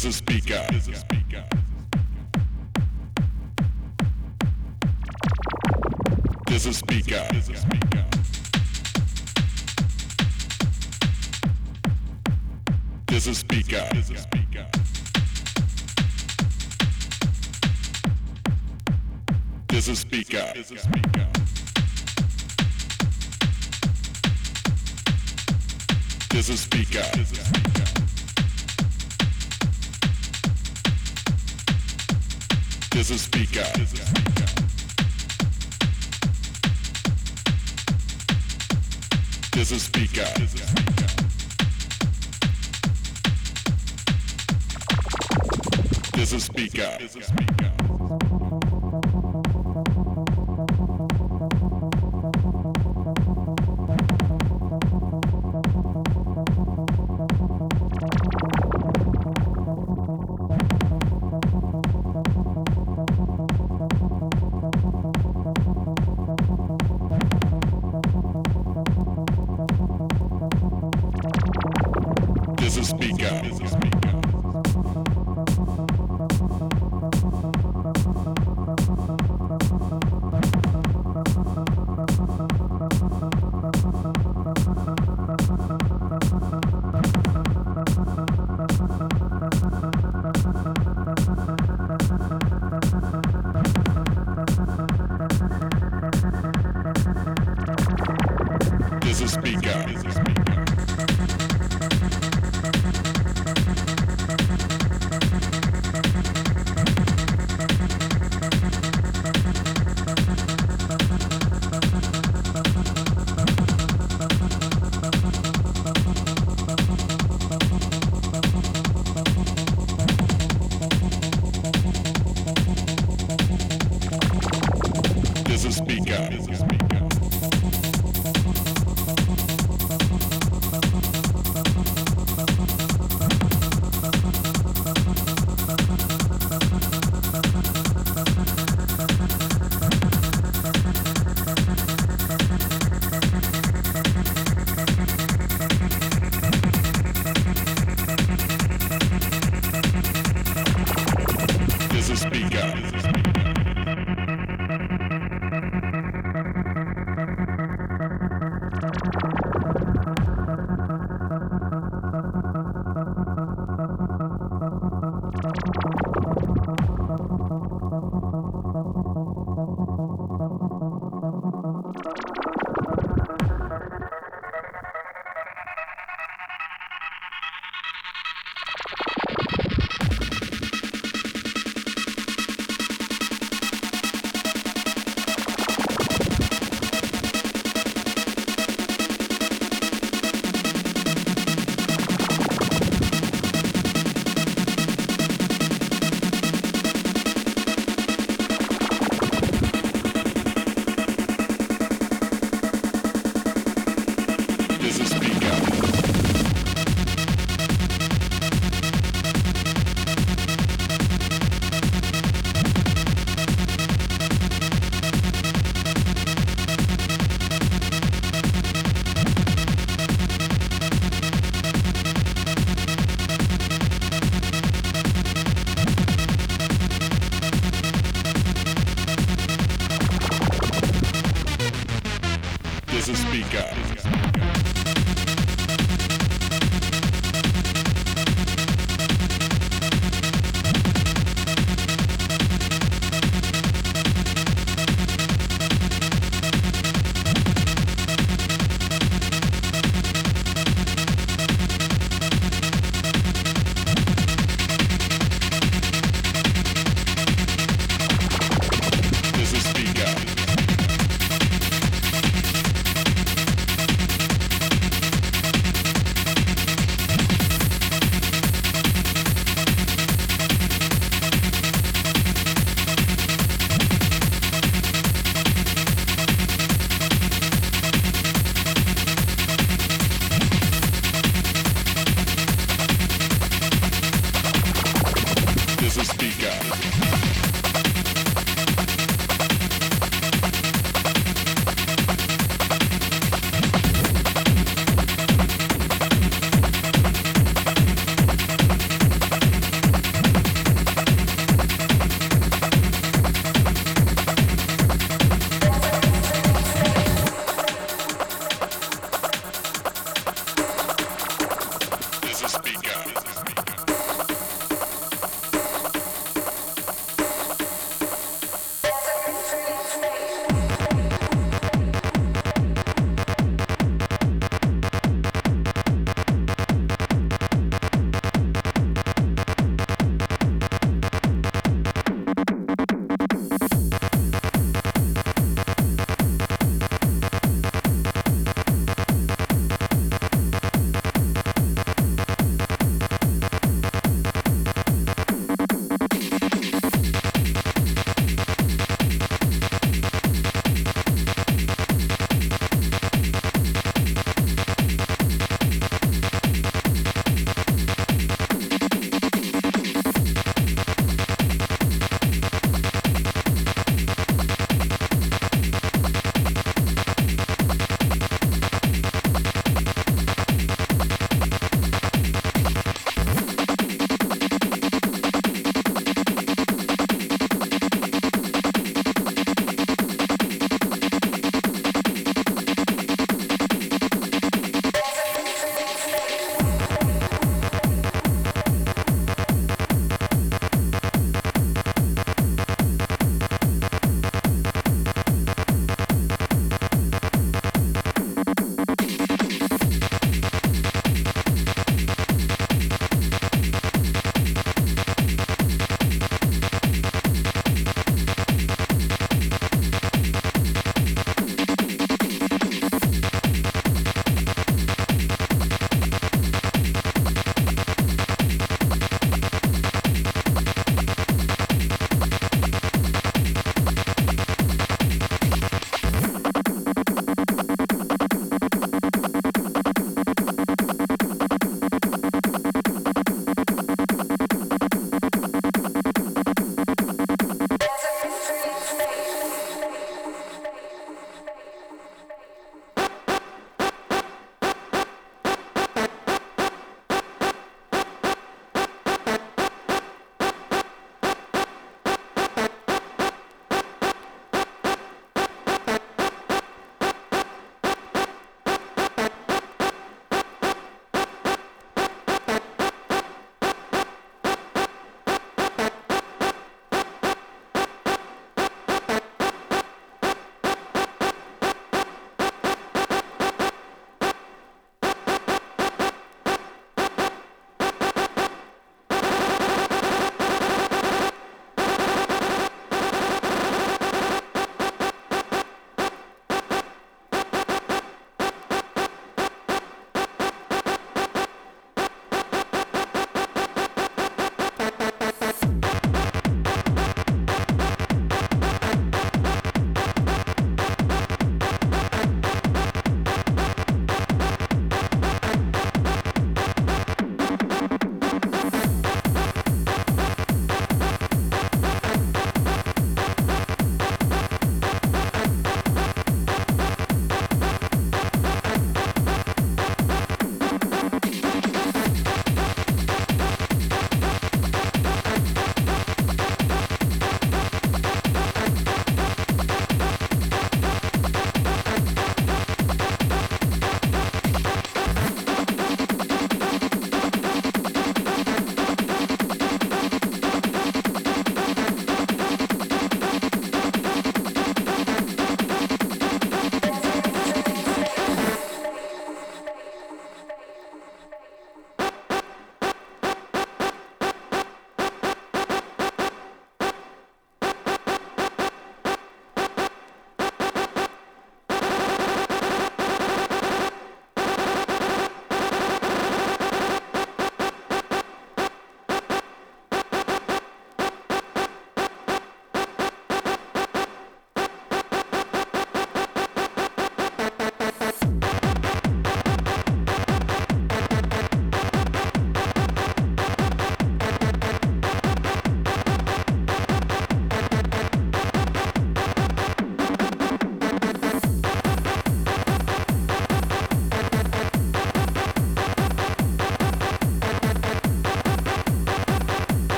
Is is speaker. This is speaker. This is speaker. This is speaker. This is speaker. This is speaker. This is speaker. This is speaker. This is speaker.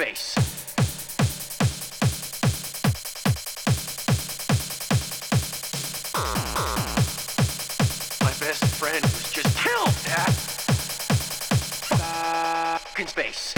face. best friend was just killed at fucking space.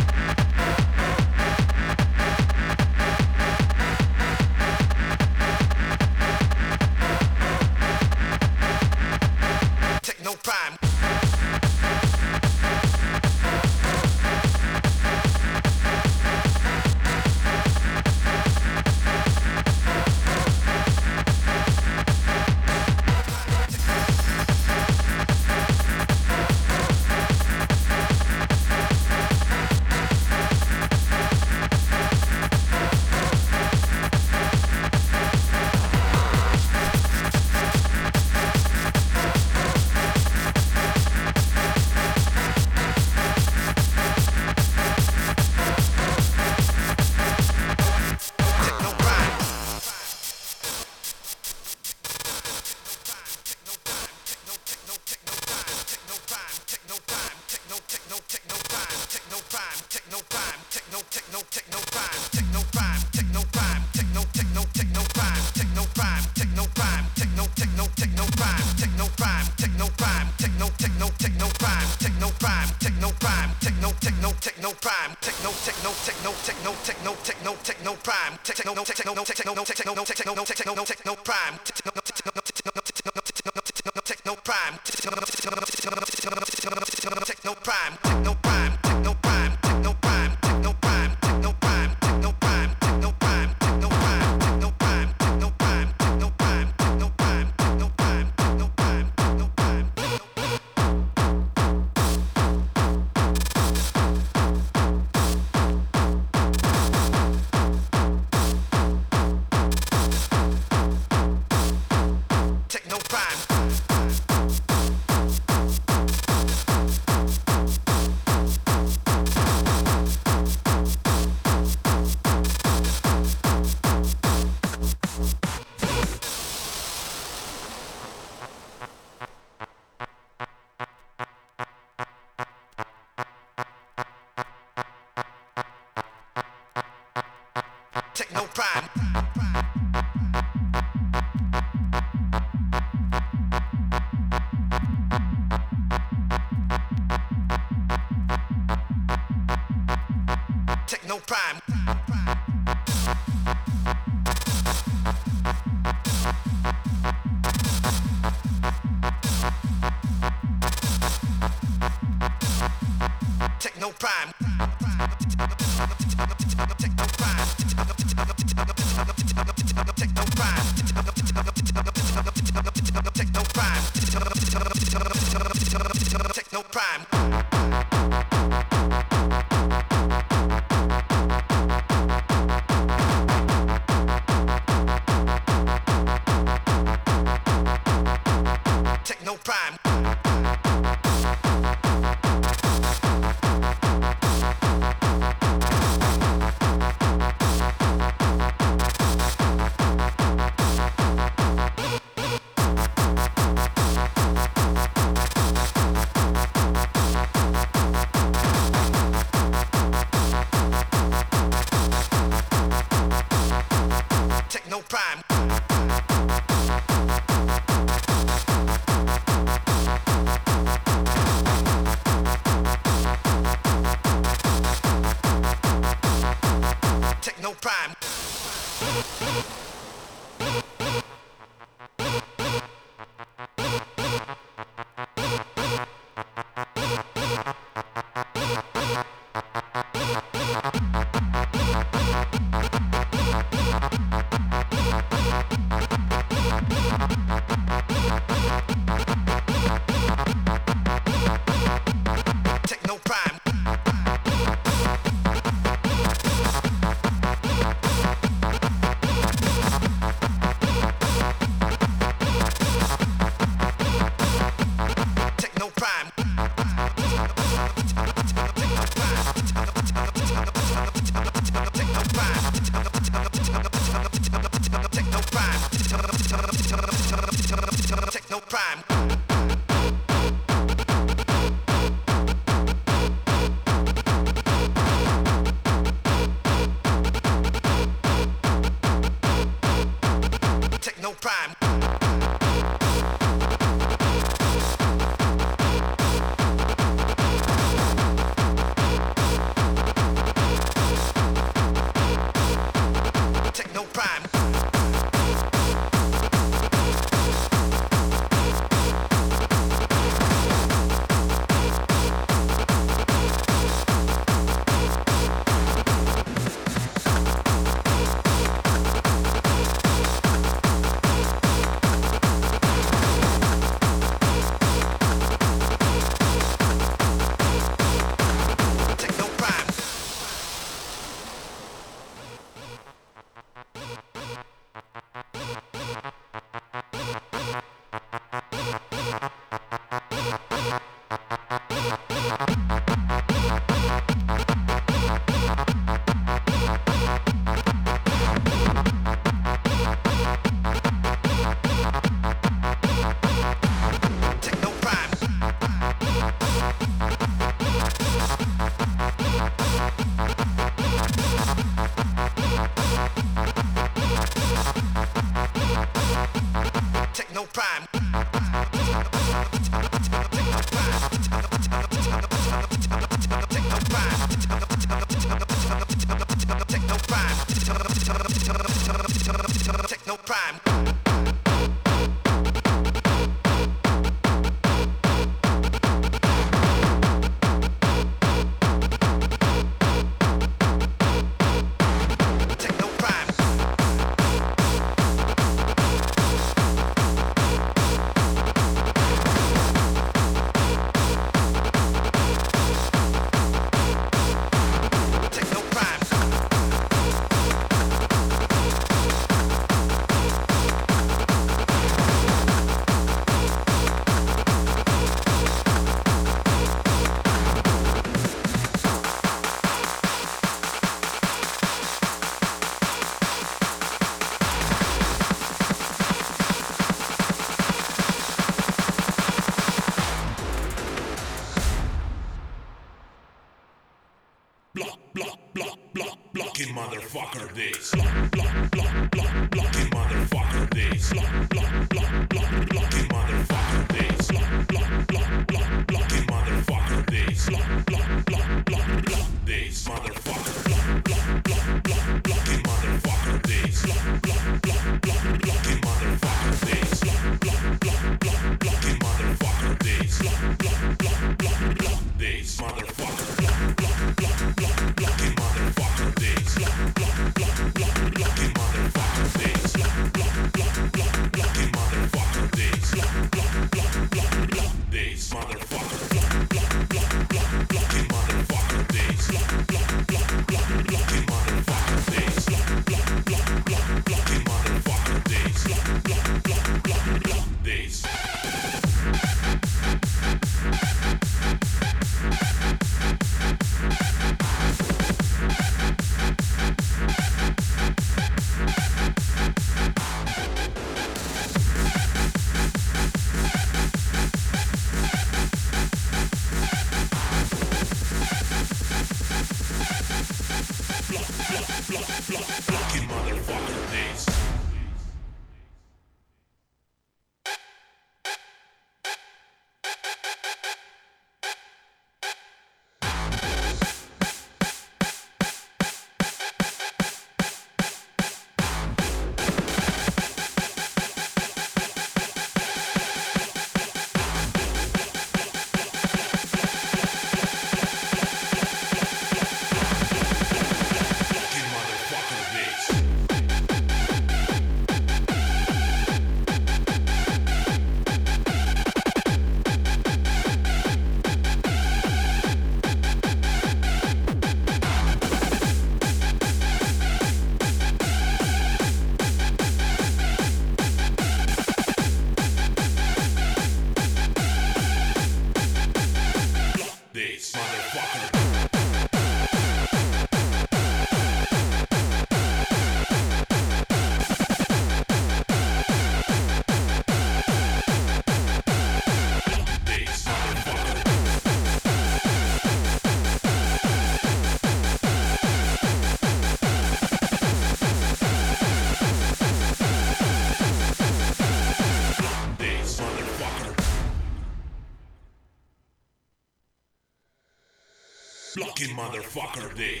Motherfucker this.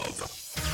Love.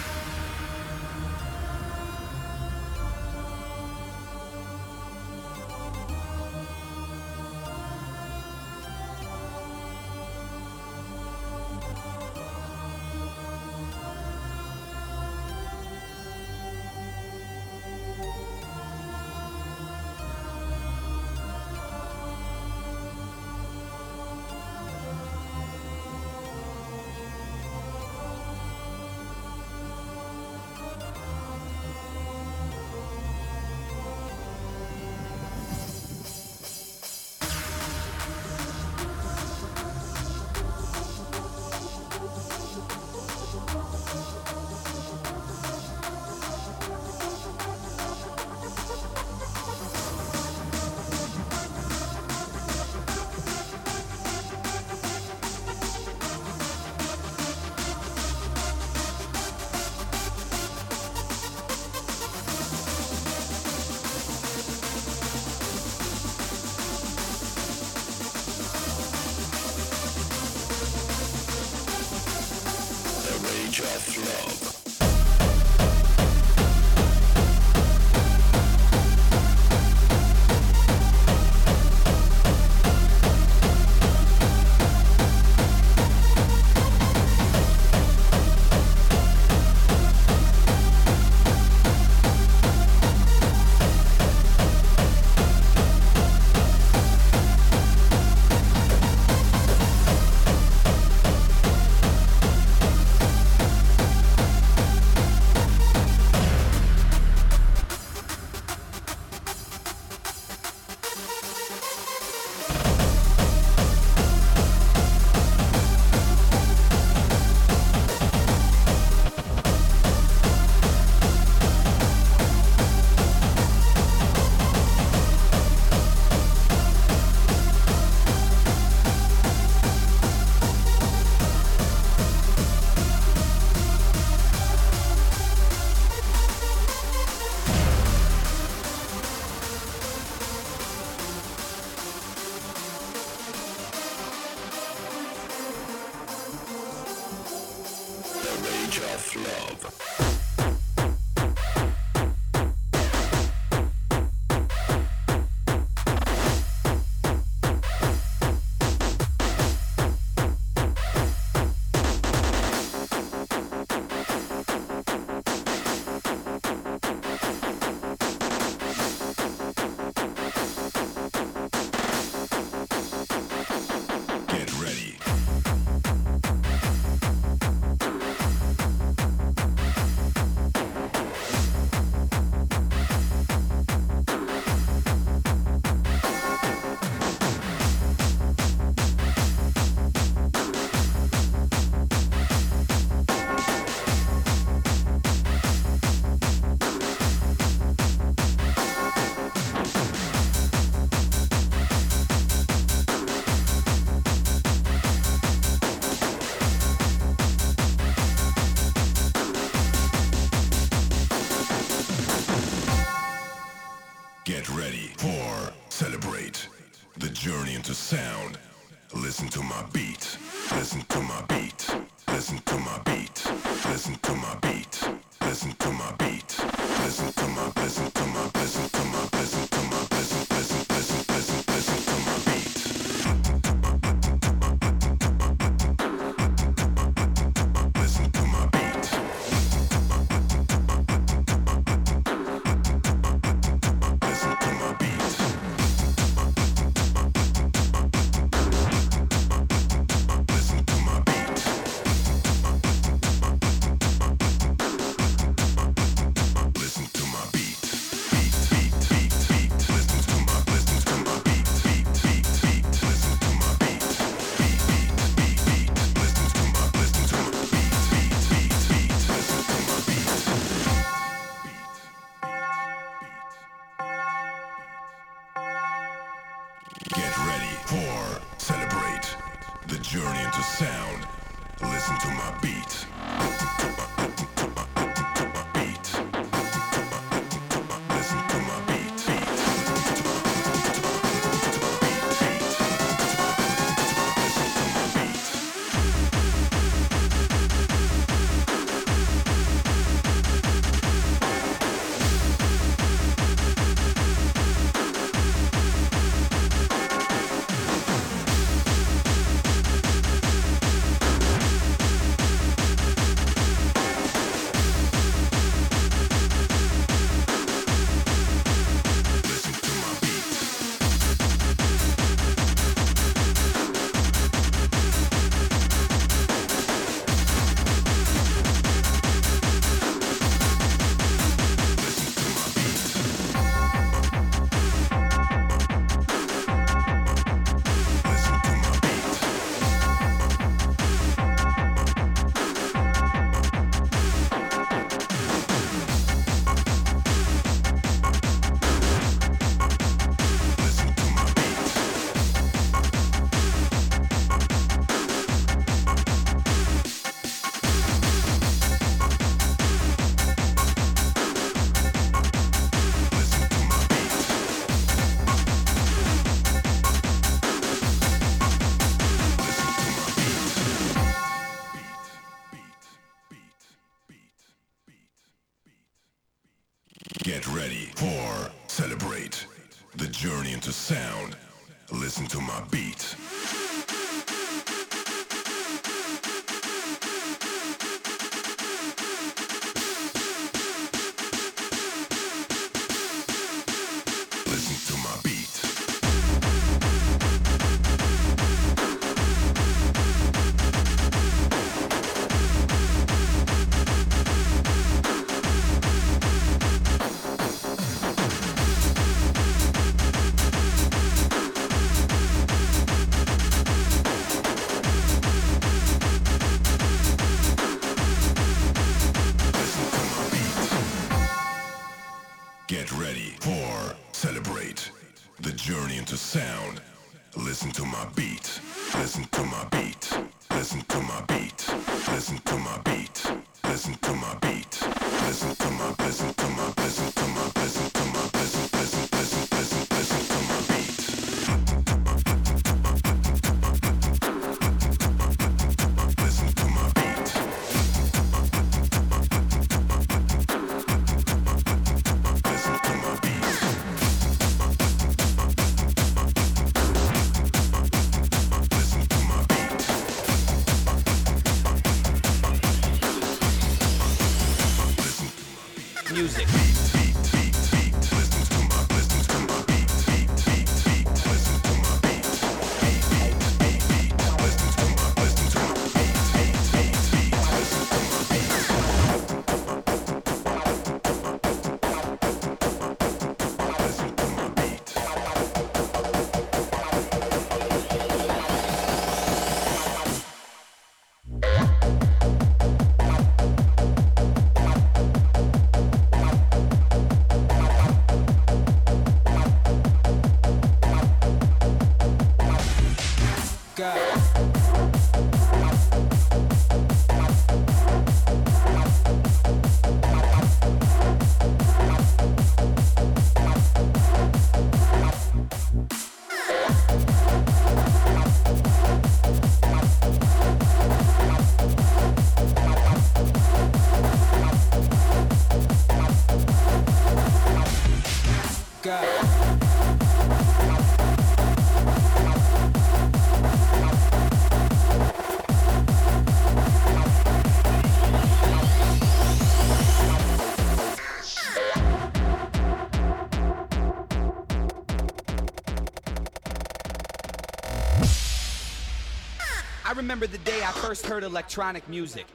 Remember the day I first heard electronic music.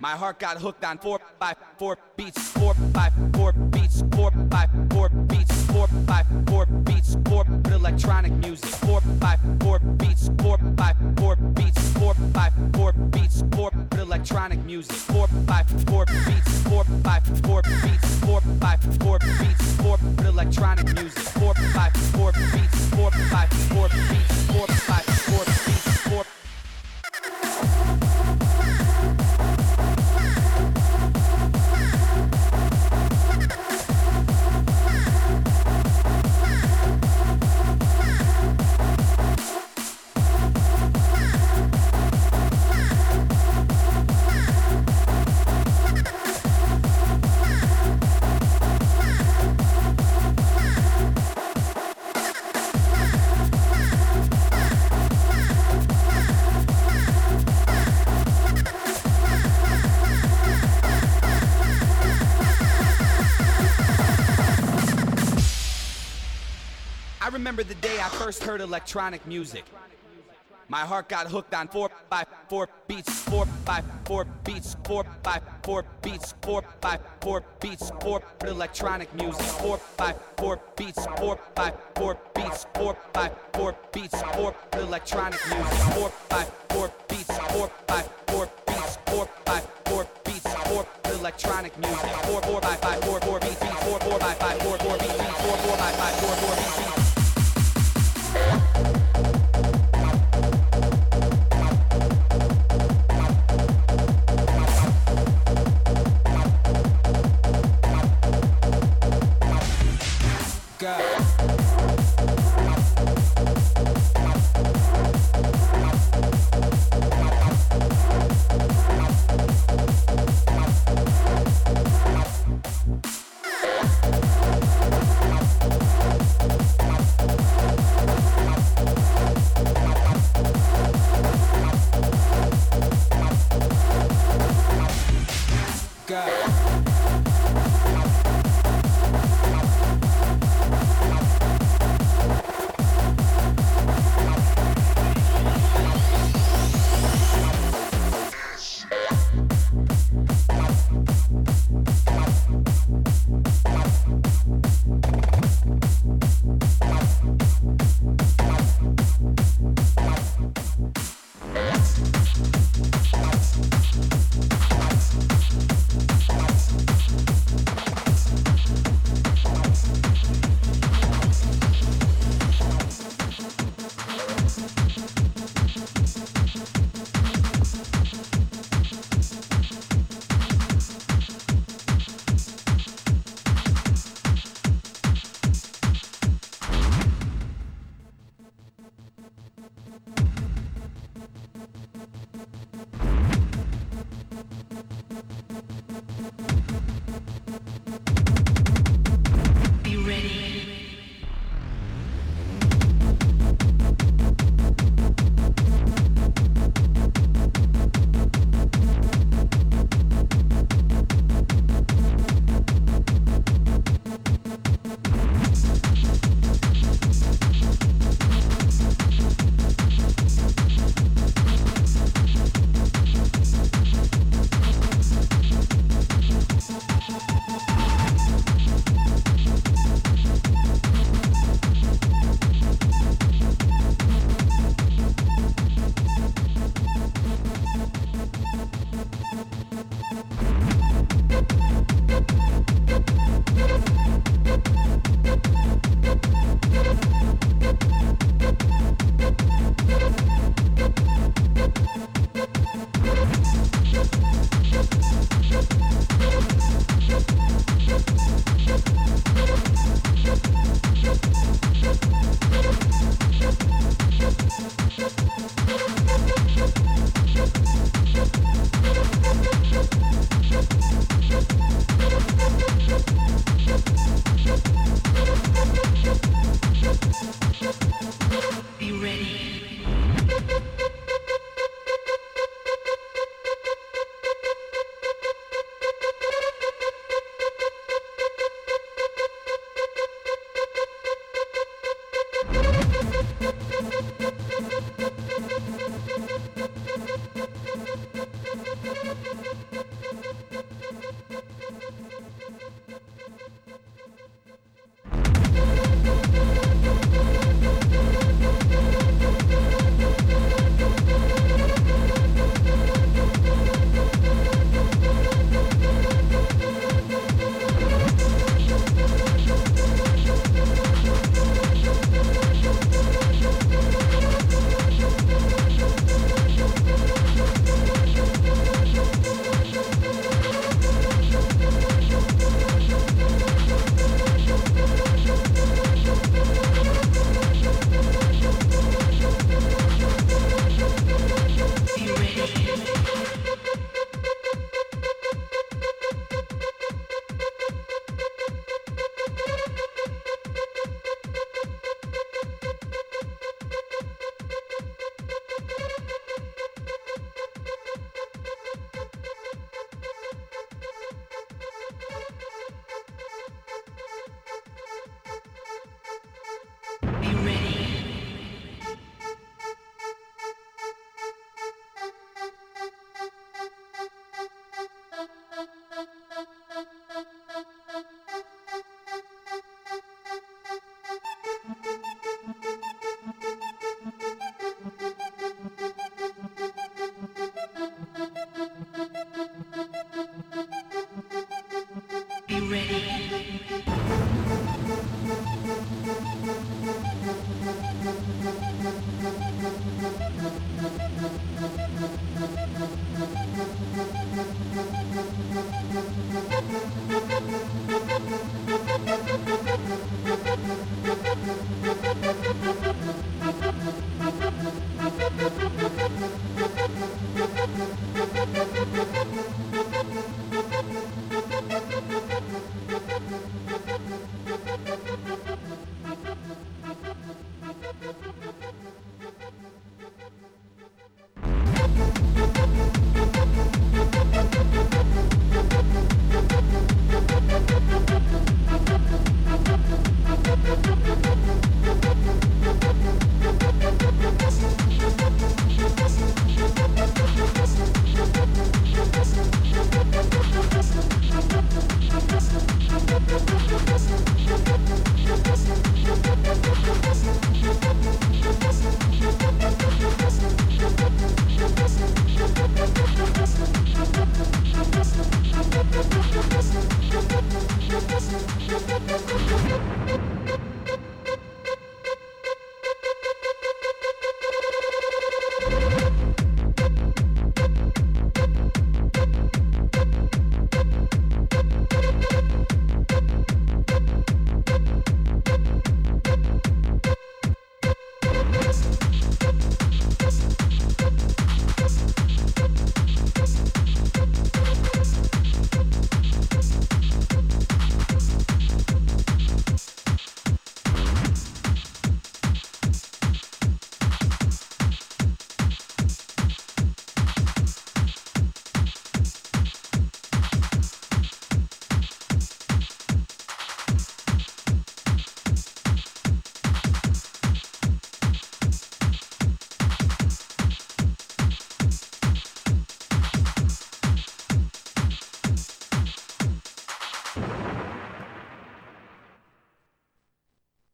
My heart got hooked on four by four beats, four by four beats, four by four beats, four by four beats, four electronic music, four by four beats, four by four beats, four by four beats, four electronic music, four by four beats, four by four day I first heard electronic music. My heart got hooked on four by four beats, four by four beats, four by four beats, four by four beats, four electronic music, four by four beats, four by four beats, four by four beats, four electronic music, four by four beats, four by four beats, four by four beats, four electronic music, four four by five four four beats, four four by five four four beats, four four by five four four beats.